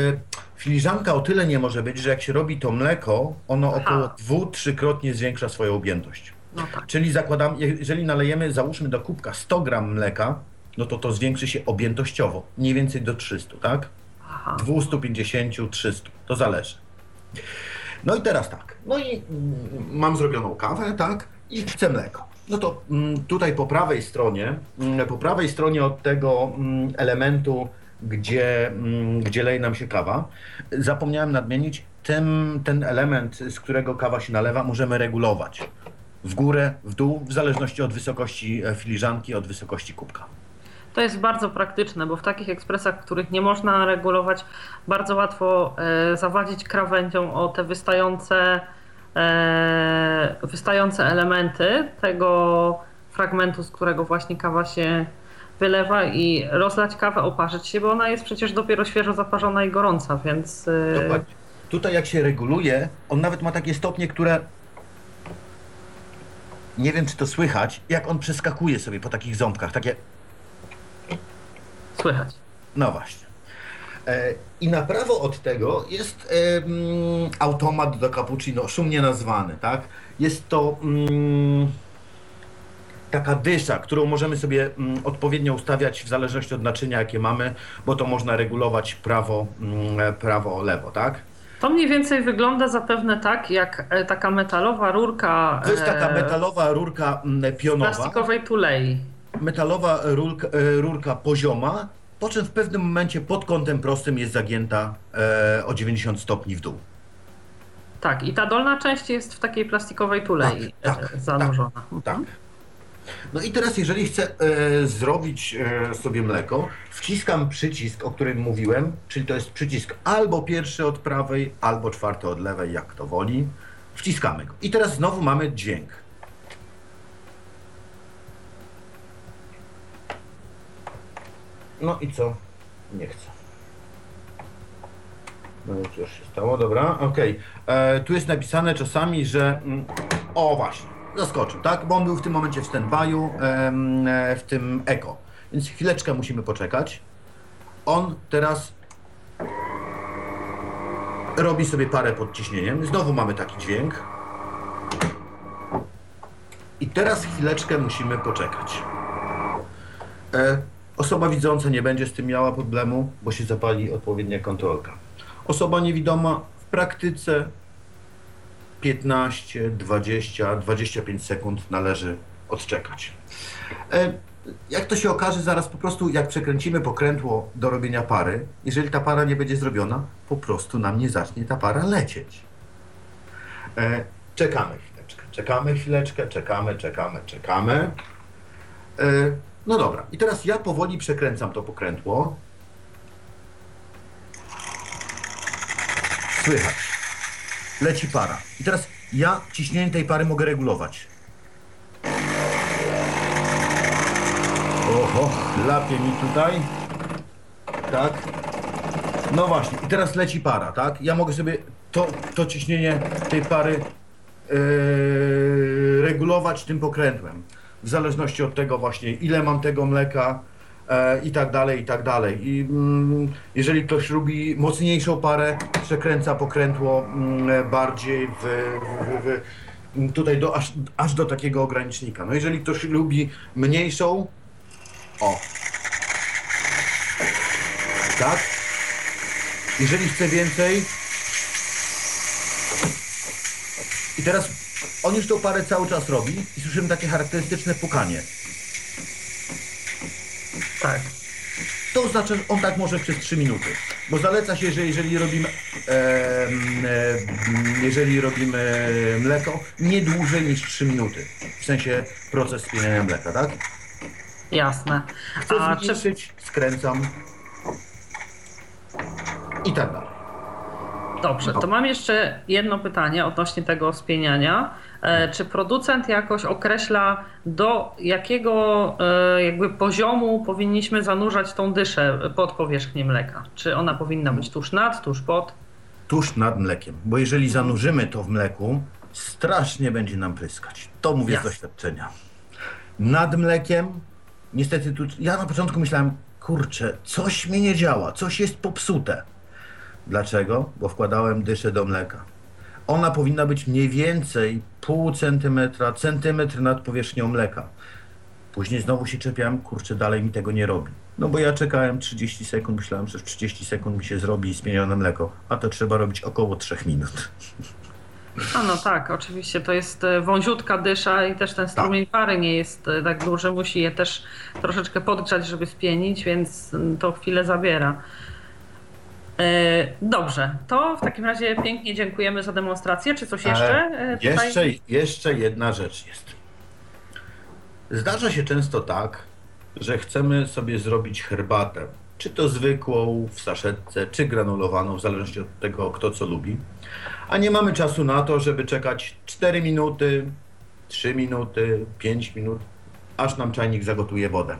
Filiżanka o tyle nie może być, że jak się robi to mleko, ono Aha. około dwu, trzykrotnie zwiększa swoją objętość. No tak. Czyli zakładam, jeżeli nalejemy, załóżmy do kubka 100 gram mleka, no to to zwiększy się objętościowo, mniej więcej do 300, tak? Aha. 250, 300, to zależy. No i teraz tak, no i mm, mam zrobioną kawę, tak? I chcę mleko. No to mm, tutaj po prawej stronie, mm, po prawej stronie od tego elementu, gdzie, gdzie leje nam się kawa, zapomniałem nadmienić, ten, ten element, z którego kawa się nalewa, możemy regulować. W górę, w dół, w zależności od wysokości e, filiżanki, od wysokości kubka. To jest bardzo praktyczne, bo w takich ekspresach, których nie można regulować, bardzo łatwo e, zawadzić krawędzią o te wystające, e, wystające elementy tego fragmentu, z którego właśnie kawa się wylewa i rozlać kawę, oparzyć się, bo ona jest przecież dopiero świeżo zaparzona i gorąca, więc e. Tutaj jak się reguluje, on nawet ma takie stopnie, które nie wiem czy to słychać, jak on przeskakuje sobie po takich ząbkach, takie słychać. No właśnie. E, I na prawo od tego jest automat do cappuccino, szumnie nazwany, tak? Jest to mm, taka dysza, którą możemy sobie mm, odpowiednio ustawiać w zależności od naczynia, jakie mamy, bo to można regulować prawo, mm, prawo, lewo, tak? To mniej więcej wygląda zapewne tak, jak e, taka metalowa rurka To jest taka e, metalowa rurka mm, pionowa, plastikowej tulei. metalowa rurka, e, rurka pozioma, po czym w pewnym momencie pod kątem prostym jest zagięta o 90 stopni w dół. Tak, i ta dolna część jest w takiej plastikowej tulei Tak, tak, zanurzona. Tak. No i teraz, jeżeli chcę e, zrobić e, sobie mleko, wciskam przycisk, o którym mówiłem, czyli to jest przycisk albo pierwszy od prawej, albo czwarty od lewej, jak to woli. Wciskamy go. I teraz znowu mamy dźwięk. No i co? Nie chcę. No już się stało? Dobra, okej. E, Tu jest napisane czasami, że... mm, O właśnie, zaskoczył, tak? Bo on był w tym momencie w standby'u, e, w tym eko. Więc chwileczkę musimy poczekać. On teraz robi sobie parę pod ciśnieniem. Znowu mamy taki dźwięk. I teraz chwileczkę musimy poczekać. E, Osoba widząca nie będzie z tym miała problemu, bo się zapali odpowiednia kontrolka. Osoba niewidoma w praktyce 15, 20, 25 sekund należy odczekać. E, Jak to się okaże, zaraz po prostu jak przekręcimy pokrętło do robienia pary, jeżeli ta para nie będzie zrobiona, po prostu nam nie zacznie ta para lecieć. E, Czekamy chwileczkę, czekamy chwileczkę, czekamy, czekamy, czekamy. E, No dobra, i teraz ja powoli przekręcam to pokrętło. Słychać. Leci para. I teraz ja ciśnienie tej pary mogę regulować. Oho, lapie mi tutaj. Tak. No właśnie, i teraz leci para, tak? Ja mogę sobie to, to ciśnienie tej pary yy, regulować tym pokrętłem. W zależności od tego właśnie, ile mam tego mleka i tak dalej, i tak dalej. I mm, jeżeli ktoś lubi mocniejszą parę, przekręca pokrętło mm, bardziej w, w, w, tutaj do, aż, aż do takiego ogranicznika. No jeżeli ktoś lubi mniejszą, o, tak? Jeżeli chce więcej. I teraz on już tą parę cały czas robi i słyszymy takie charakterystyczne pukanie. Tak. To oznacza, że on tak może przez 3 minuty. Bo zaleca się, że jeżeli robimy, em, em, jeżeli robimy mleko, nie dłużej niż 3 minuty. W sensie proces spieniania mleka, tak? Jasne. Chcę A czy, zmniejszyć, skręcam. I tak dalej. dobrze, to mam jeszcze jedno pytanie odnośnie tego spieniania. E, czy producent jakoś określa, do jakiego e, jakby poziomu powinniśmy zanurzać tą dyszę pod powierzchnię mleka? Czy ona powinna być tuż nad, tuż pod? tuż nad mlekiem, bo jeżeli zanurzymy to w mleku, strasznie będzie nam pryskać. To mówię z Jasne. doświadczenia. Nad mlekiem, niestety tu, ja na początku myślałem, kurczę, coś mi nie działa, coś jest popsute. Dlaczego? Bo wkładałem dyszę do mleka. Ona powinna być mniej więcej pół centymetra, centymetr nad powierzchnią mleka. Później znowu się czepiałem, kurczę, dalej mi tego nie robi. No bo ja czekałem 30 sekund, myślałem, że w 30 sekund mi się zrobi spienione mleko, a to trzeba robić około 3 minut. A no tak, oczywiście to jest e, wąziutka dysza i też ten strumień pary nie jest e, tak duży, musi je też troszeczkę podgrzać, żeby spienić, więc mm, to chwilę zabiera. E, Dobrze, to w takim razie pięknie dziękujemy za demonstrację. Czy coś jeszcze? e, tutaj? Jeszcze, jeszcze jedna rzecz jest. Zdarza się często tak, że chcemy sobie zrobić herbatę, czy to zwykłą w saszetce, czy granulowaną, w zależności od tego, kto co lubi, a nie mamy czasu na to, żeby czekać 4 minuty, 3 minuty, 5 minut, aż nam czajnik zagotuje wodę.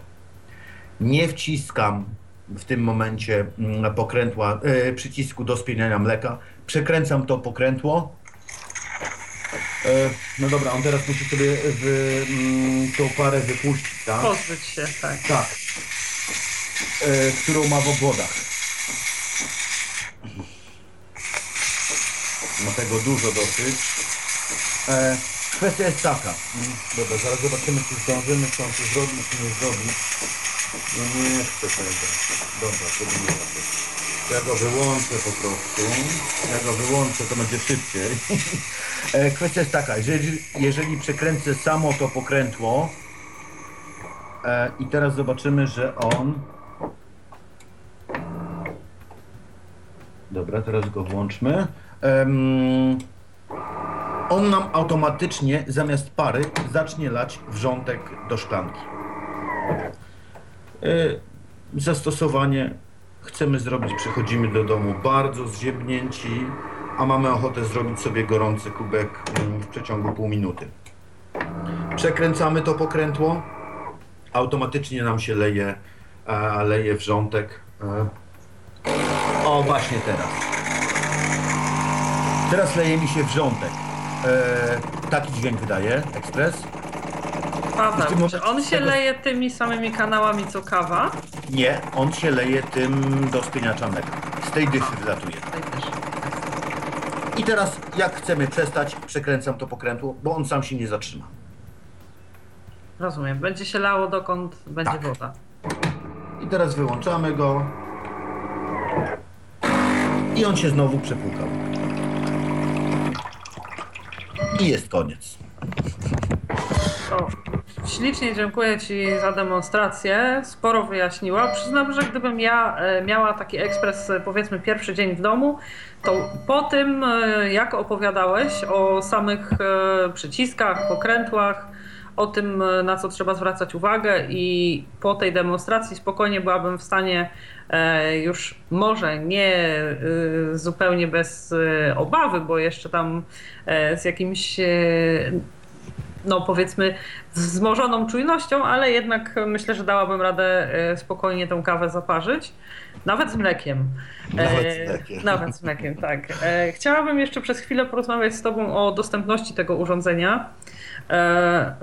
Nie wciskam w tym momencie mm, pokrętła, e, przycisku do spieniania mleka, przekręcam to pokrętło, E, No dobra, on teraz musi sobie w, mm, tą parę wypuścić, tak? Pozbyć się, tak. Tak. E, którą ma w obwodach. Ma tego dużo dosyć. Kwestia jest taka. Mm, Dobra, zaraz zobaczymy, czy zdążymy, czy on to zrobi, czy nie zrobi. No nie chcę tego. Dobra, nie robię. Ja go wyłączę po prostu. Ja go wyłączę, to będzie szybciej. E, Kwestia jest taka, jeżeli, jeżeli przekręcę samo to pokrętło e, i teraz zobaczymy, że on... Dobra, teraz go włączmy. Em, on nam automatycznie zamiast pary zacznie lać wrzątek do szklanki. E, Zastosowanie chcemy zrobić, przychodzimy do domu bardzo zziębnięci, a mamy ochotę zrobić sobie gorący kubek mm, w przeciągu pół minuty. Przekręcamy to pokrętło, automatycznie nam się leje, e, leje wrzątek. E. O, właśnie teraz. Teraz leje mi się wrzątek. E, taki dźwięk wydaje ekspres. Paweł, czy on się leje tymi samymi kanałami co kawa? Nie, on się leje tym do spieniacza mleka. Z tej dychy wylatuje. Tutaj też. I teraz jak chcemy przestać, przekręcam to pokrętło, bo on sam się nie zatrzyma. Rozumiem. Będzie się lało dokąd będzie Tak. woda. I teraz wyłączamy go. I on się znowu przepłukał. I jest koniec. To ślicznie dziękuję Ci za demonstrację. Sporo wyjaśniła. Przyznam, że gdybym ja e, miała taki ekspres, e, powiedzmy, pierwszy dzień w domu, to po tym, e, jak opowiadałeś o samych przyciskach, pokrętłach, o tym, na co trzeba zwracać uwagę, i po tej demonstracji spokojnie byłabym w stanie już może nie zupełnie bez obawy, bo jeszcze tam z jakimś no powiedzmy wzmożoną czujnością, ale jednak myślę, że dałabym radę e, spokojnie tą kawę zaparzyć. Nawet z mlekiem. Nawet E, z mlekiem. Nawet z mlekiem, tak. E, Chciałabym jeszcze przez chwilę porozmawiać z Tobą o dostępności tego urządzenia.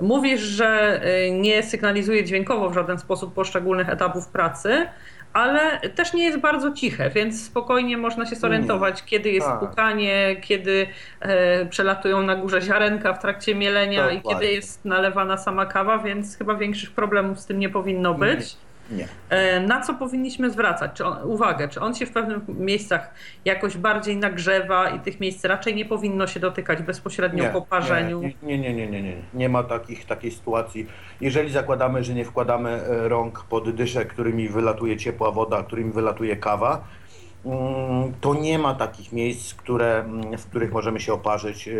Mówisz, że nie sygnalizuje dźwiękowo w żaden sposób poszczególnych etapów pracy, ale też nie jest bardzo ciche, więc spokojnie można się zorientować, kiedy jest Tak. pukanie, kiedy e, przelatują na górze ziarenka w trakcie mielenia i Dokładnie. kiedy jest nalewana sama kawa, więc chyba większych problemów z tym nie powinno być. Nie. E, Na co powinniśmy zwracać czy on, uwagę? Czy on się w pewnych miejscach jakoś bardziej nagrzewa i tych miejsc raczej nie powinno się dotykać bezpośrednio po parzeniu? Nie, nie, nie, nie, nie, nie. Nie ma takich, takiej sytuacji. Jeżeli zakładamy, że nie wkładamy e, rąk pod dyszę, którymi wylatuje ciepła woda, którymi wylatuje kawa, mm, to nie ma takich miejsc, które, mm, w których możemy się oparzyć. E,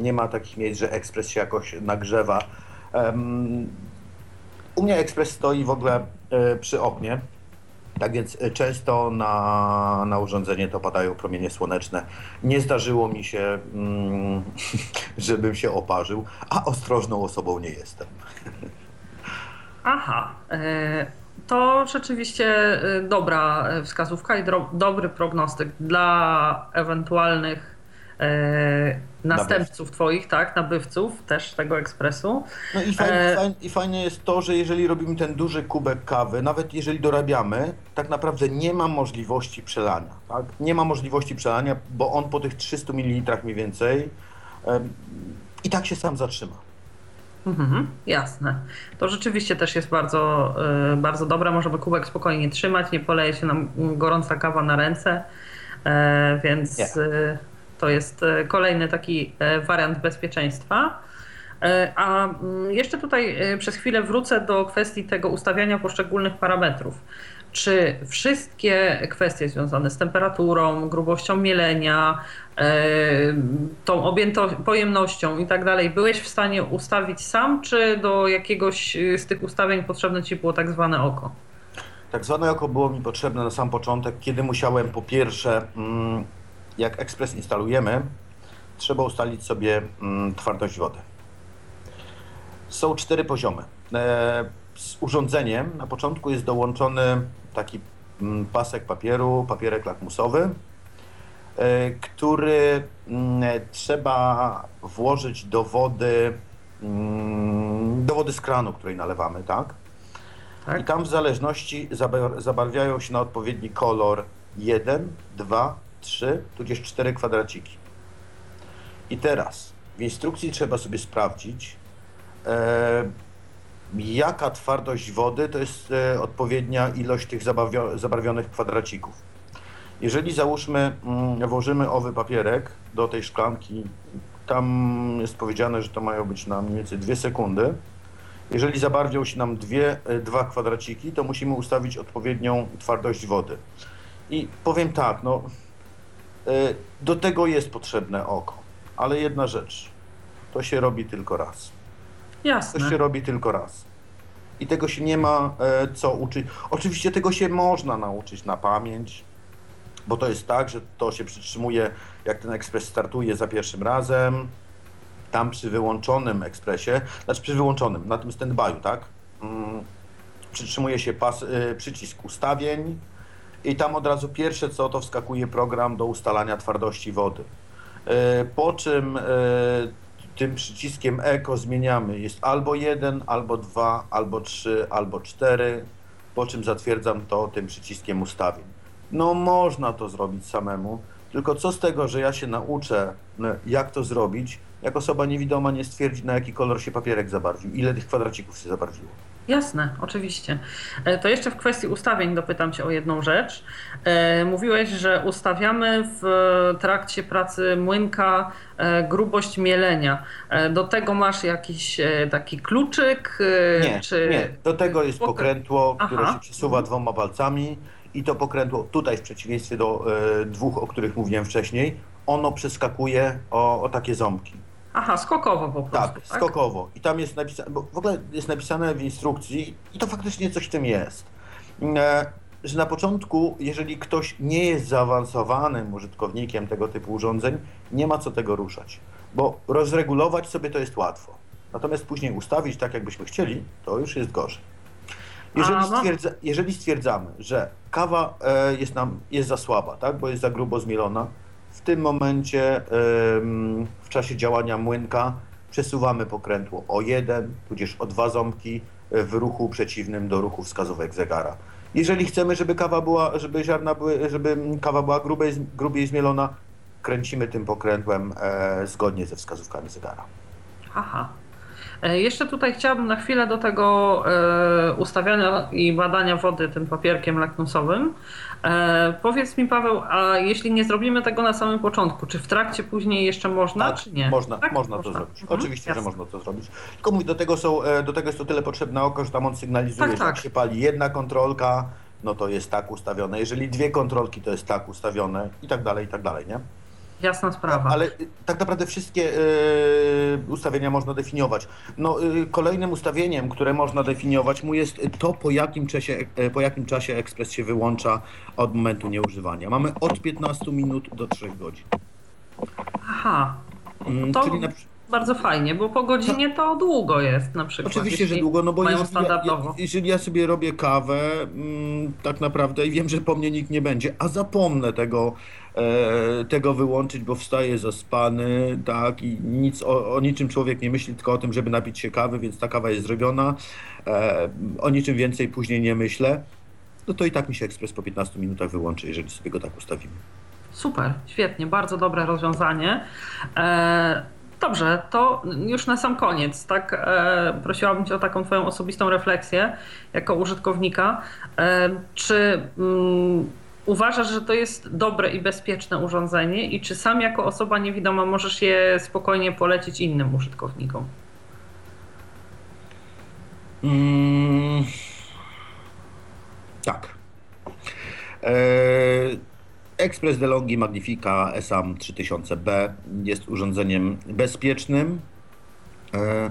Nie ma takich miejsc, że ekspres się jakoś nagrzewa. U mnie ekspres stoi w ogóle e, przy oknie. Tak więc e, często na, na urządzenie to padają promienie słoneczne. Nie zdarzyło mi się, mm, żebym się oparzył, a ostrożną osobą nie jestem. Aha, e, to rzeczywiście dobra wskazówka i dobry prognostyk dla ewentualnych następców Twoich, tak, nabywców też tego ekspresu. No i fajne, E, fajne, i fajne jest to, że jeżeli robimy ten duży kubek kawy, nawet jeżeli dorabiamy, tak naprawdę nie ma możliwości przelania. Tak? Nie ma możliwości przelania, bo on po tych 300 ml mniej więcej em, i tak się sam zatrzyma. Mhm, jasne. To rzeczywiście też jest bardzo, e, bardzo dobre. Możemy kubek spokojnie trzymać, nie poleje się nam gorąca kawa na ręce, e, więc Nie. To To jest e, kolejny taki e, wariant bezpieczeństwa. E, a mm, jeszcze tutaj przez chwilę wrócę do kwestii tego ustawiania poszczególnych parametrów. Czy wszystkie kwestie związane z temperaturą, grubością mielenia, tą objęto, pojemnością i tak dalej, byłeś w stanie ustawić sam, czy do jakiegoś z tych ustawień potrzebne ci było tak zwane oko? Tak zwane oko było mi potrzebne na sam początek, kiedy musiałem po pierwsze, mm, jak ekspres instalujemy, trzeba ustalić sobie mm, twardość wody. Są cztery poziomy. E, z urządzeniem na początku jest dołączony taki mm, pasek papieru, papierek lakmusowy, e, który trzeba włożyć do wody, do wody z kranu, której nalewamy, tak? Tak? I tam w zależności zabarwiają się na odpowiedni kolor 1, 2, 3, tudzież 4 kwadraciki. I teraz w instrukcji trzeba sobie sprawdzić, e, jaka twardość wody to jest e, odpowiednia ilość tych zabarwionych kwadracików. Jeżeli załóżmy, mm, włożymy owy papierek do tej szklanki, tam jest powiedziane, że to mają być na mniej więcej 2 sekundy, jeżeli zabarwią się nam dwie, e, dwa kwadraciki, to musimy ustawić odpowiednią twardość wody. I powiem tak, no, do tego jest potrzebne oko, ale jedna rzecz, to się robi tylko raz. Jasne. To się robi tylko raz. I tego się nie ma e, co uczyć. Oczywiście tego się można nauczyć na pamięć, bo to jest tak, że to się przytrzymuje, jak ten ekspres startuje za pierwszym razem, tam przy wyłączonym ekspresie, znaczy przy wyłączonym, na tym standby'u, tak? Mm, przytrzymuje się pas, y, przycisk ustawień i tam od razu pierwsze co to wskakuje program do ustalania twardości wody. Y, po czym y, tym przyciskiem Eko zmieniamy. Jest albo 1, albo 2, albo 3, albo 4, po czym zatwierdzam to tym przyciskiem ustawień. No można to zrobić samemu, tylko co z tego, że ja się nauczę, jak to zrobić, jak osoba niewidoma nie stwierdzi, na jaki kolor się papierek zabarwił, ile tych kwadracików się zabarwiło. Jasne, oczywiście. E, to jeszcze w kwestii ustawień dopytam Cię o jedną rzecz. E, mówiłeś, że ustawiamy w trakcie pracy młynka e, grubość mielenia. Do tego masz jakiś taki kluczyk? Nie, czy... nie. do tego jest pokrętło, które Aha. się przesuwa dwoma palcami i to pokrętło tutaj w przeciwieństwie do dwóch, o których mówiłem wcześniej, ono przeskakuje o, o takie ząbki. Aha, skokowo po prostu. Tak, tak? skokowo. I tam jest napisane, bo w ogóle jest napisane w instrukcji i to faktycznie coś w tym jest, e, że na początku, jeżeli ktoś nie jest zaawansowanym użytkownikiem tego typu urządzeń, nie ma co tego ruszać, bo rozregulować sobie to jest łatwo. Natomiast później ustawić tak, jakbyśmy chcieli, to już jest gorzej. Jeżeli, stwierdza, jeżeli stwierdzamy, że kawa e, jest, nam, jest za słaba, tak, bo jest za grubo zmielona, w tym momencie w czasie działania młynka przesuwamy pokrętło o jeden, tudzież o dwa ząbki w ruchu przeciwnym do ruchu wskazówek zegara. Jeżeli chcemy, żeby kawa była, żeby ziarna były, żeby kawa była grubej, grubiej zmielona, kręcimy tym pokrętłem e, zgodnie ze wskazówkami zegara. Aha. E, jeszcze tutaj chciałabym na chwilę do tego e, ustawiania i badania wody tym papierkiem lakmusowym. E, powiedz mi Paweł, a jeśli nie zrobimy tego na samym początku, czy w trakcie później jeszcze można, tak, czy nie? Można, tak? można, można to zrobić. Mhm, Oczywiście, jasne. że można to zrobić. Tylko mówię, do tego, są, do tego jest to tyle potrzebne oko, że tam on sygnalizuje, tak, że jak tak. się pali jedna kontrolka, no to jest tak ustawione. Jeżeli dwie kontrolki, to jest tak ustawione i tak dalej, i tak dalej, nie? Jasna sprawa. Ale tak naprawdę wszystkie y, ustawienia można definiować. No, y, kolejnym ustawieniem, które można definiować mu jest to, po jakim, czasie, y, po jakim czasie ekspres się wyłącza od momentu nieużywania. Mamy od 15 minut do 3 godzin. Aha. Mm, to... Czyli na, bardzo fajnie, bo po godzinie to długo jest na przykład. Oczywiście, że długo, no bo jeżeli ja, jeżeli ja, sobie robię kawę, mm, tak naprawdę i wiem, że po mnie nikt nie będzie, a zapomnę tego, e, tego wyłączyć, bo wstaję zaspany, tak, i nic o, o, niczym człowiek nie myśli, tylko o tym, żeby napić się kawy, więc ta kawa jest zrobiona, e, o niczym więcej później nie myślę, no to i tak mi się ekspres po 15 minutach wyłączy, jeżeli sobie go tak ustawimy. Super, świetnie, bardzo dobre rozwiązanie. E, Dobrze, to już na sam koniec, tak? E, prosiłabym Cię o taką Twoją osobistą refleksję jako użytkownika. E, czy mm, uważasz, że to jest dobre i bezpieczne urządzenie i czy sam jako osoba niewidoma możesz je spokojnie polecić innym użytkownikom? Mm, tak. E, Express DeLonghi Magnifica SAM 3000B jest urządzeniem bezpiecznym. E,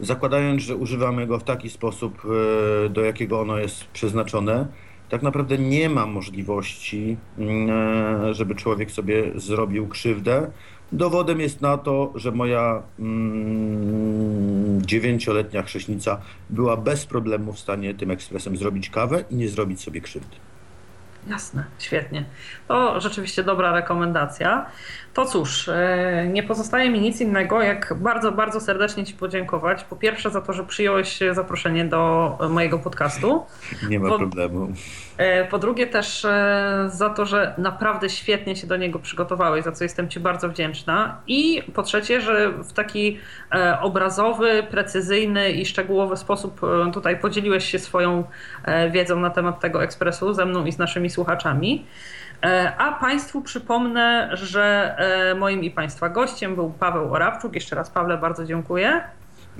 zakładając, że używamy go w taki sposób, e, do jakiego ono jest przeznaczone, tak naprawdę nie ma możliwości, mm, e, żeby człowiek sobie zrobił krzywdę. Dowodem jest na to, że moja mm, dziewięcioletnia chrześnica była bez problemu w stanie tym ekspresem zrobić kawę i nie zrobić sobie krzywdy. Jasne, świetnie. To rzeczywiście dobra rekomendacja. To cóż, e, nie pozostaje mi nic innego, jak bardzo, bardzo serdecznie Ci podziękować. Po pierwsze za to, że przyjąłeś zaproszenie do mojego podcastu. Nie ma Po- problemu. E, Po drugie też e, za to, że naprawdę świetnie się do niego przygotowałeś, za co jestem Ci bardzo wdzięczna. I po trzecie, że w taki e, obrazowy, precyzyjny i szczegółowy sposób e, tutaj podzieliłeś się swoją e, wiedzą na temat tego ekspresu ze mną i z naszymi słuchaczami. E, A Państwu przypomnę, że e, moim i Państwa gościem był Paweł Orabczuk. Jeszcze raz Pawle bardzo dziękuję.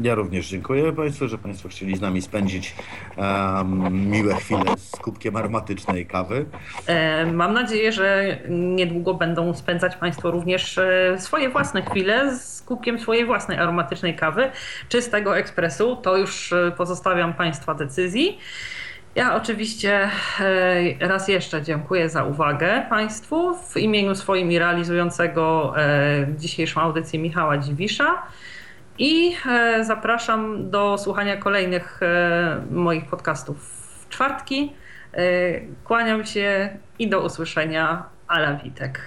Ja również dziękuję Państwu, że Państwo chcieli z nami spędzić em, miłe chwile z kubkiem aromatycznej kawy. E, Mam nadzieję, że niedługo będą spędzać Państwo również swoje własne chwile z kubkiem swojej własnej aromatycznej kawy, czystego ekspresu. To już pozostawiam Państwa decyzji. Ja oczywiście e, raz jeszcze dziękuję za uwagę Państwu w imieniu swoim i realizującego e, dzisiejszą audycję Michała Dziwisza. I e, zapraszam do słuchania kolejnych moich podcastów w czwartki. Kłaniam się i do usłyszenia. Ala Witek.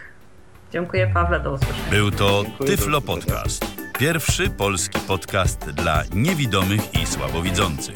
Dziękuję Pawle, do usłyszenia. Był to Dziękuję, Tyflo. Podcast. Pierwszy polski podcast dla niewidomych i słabowidzących.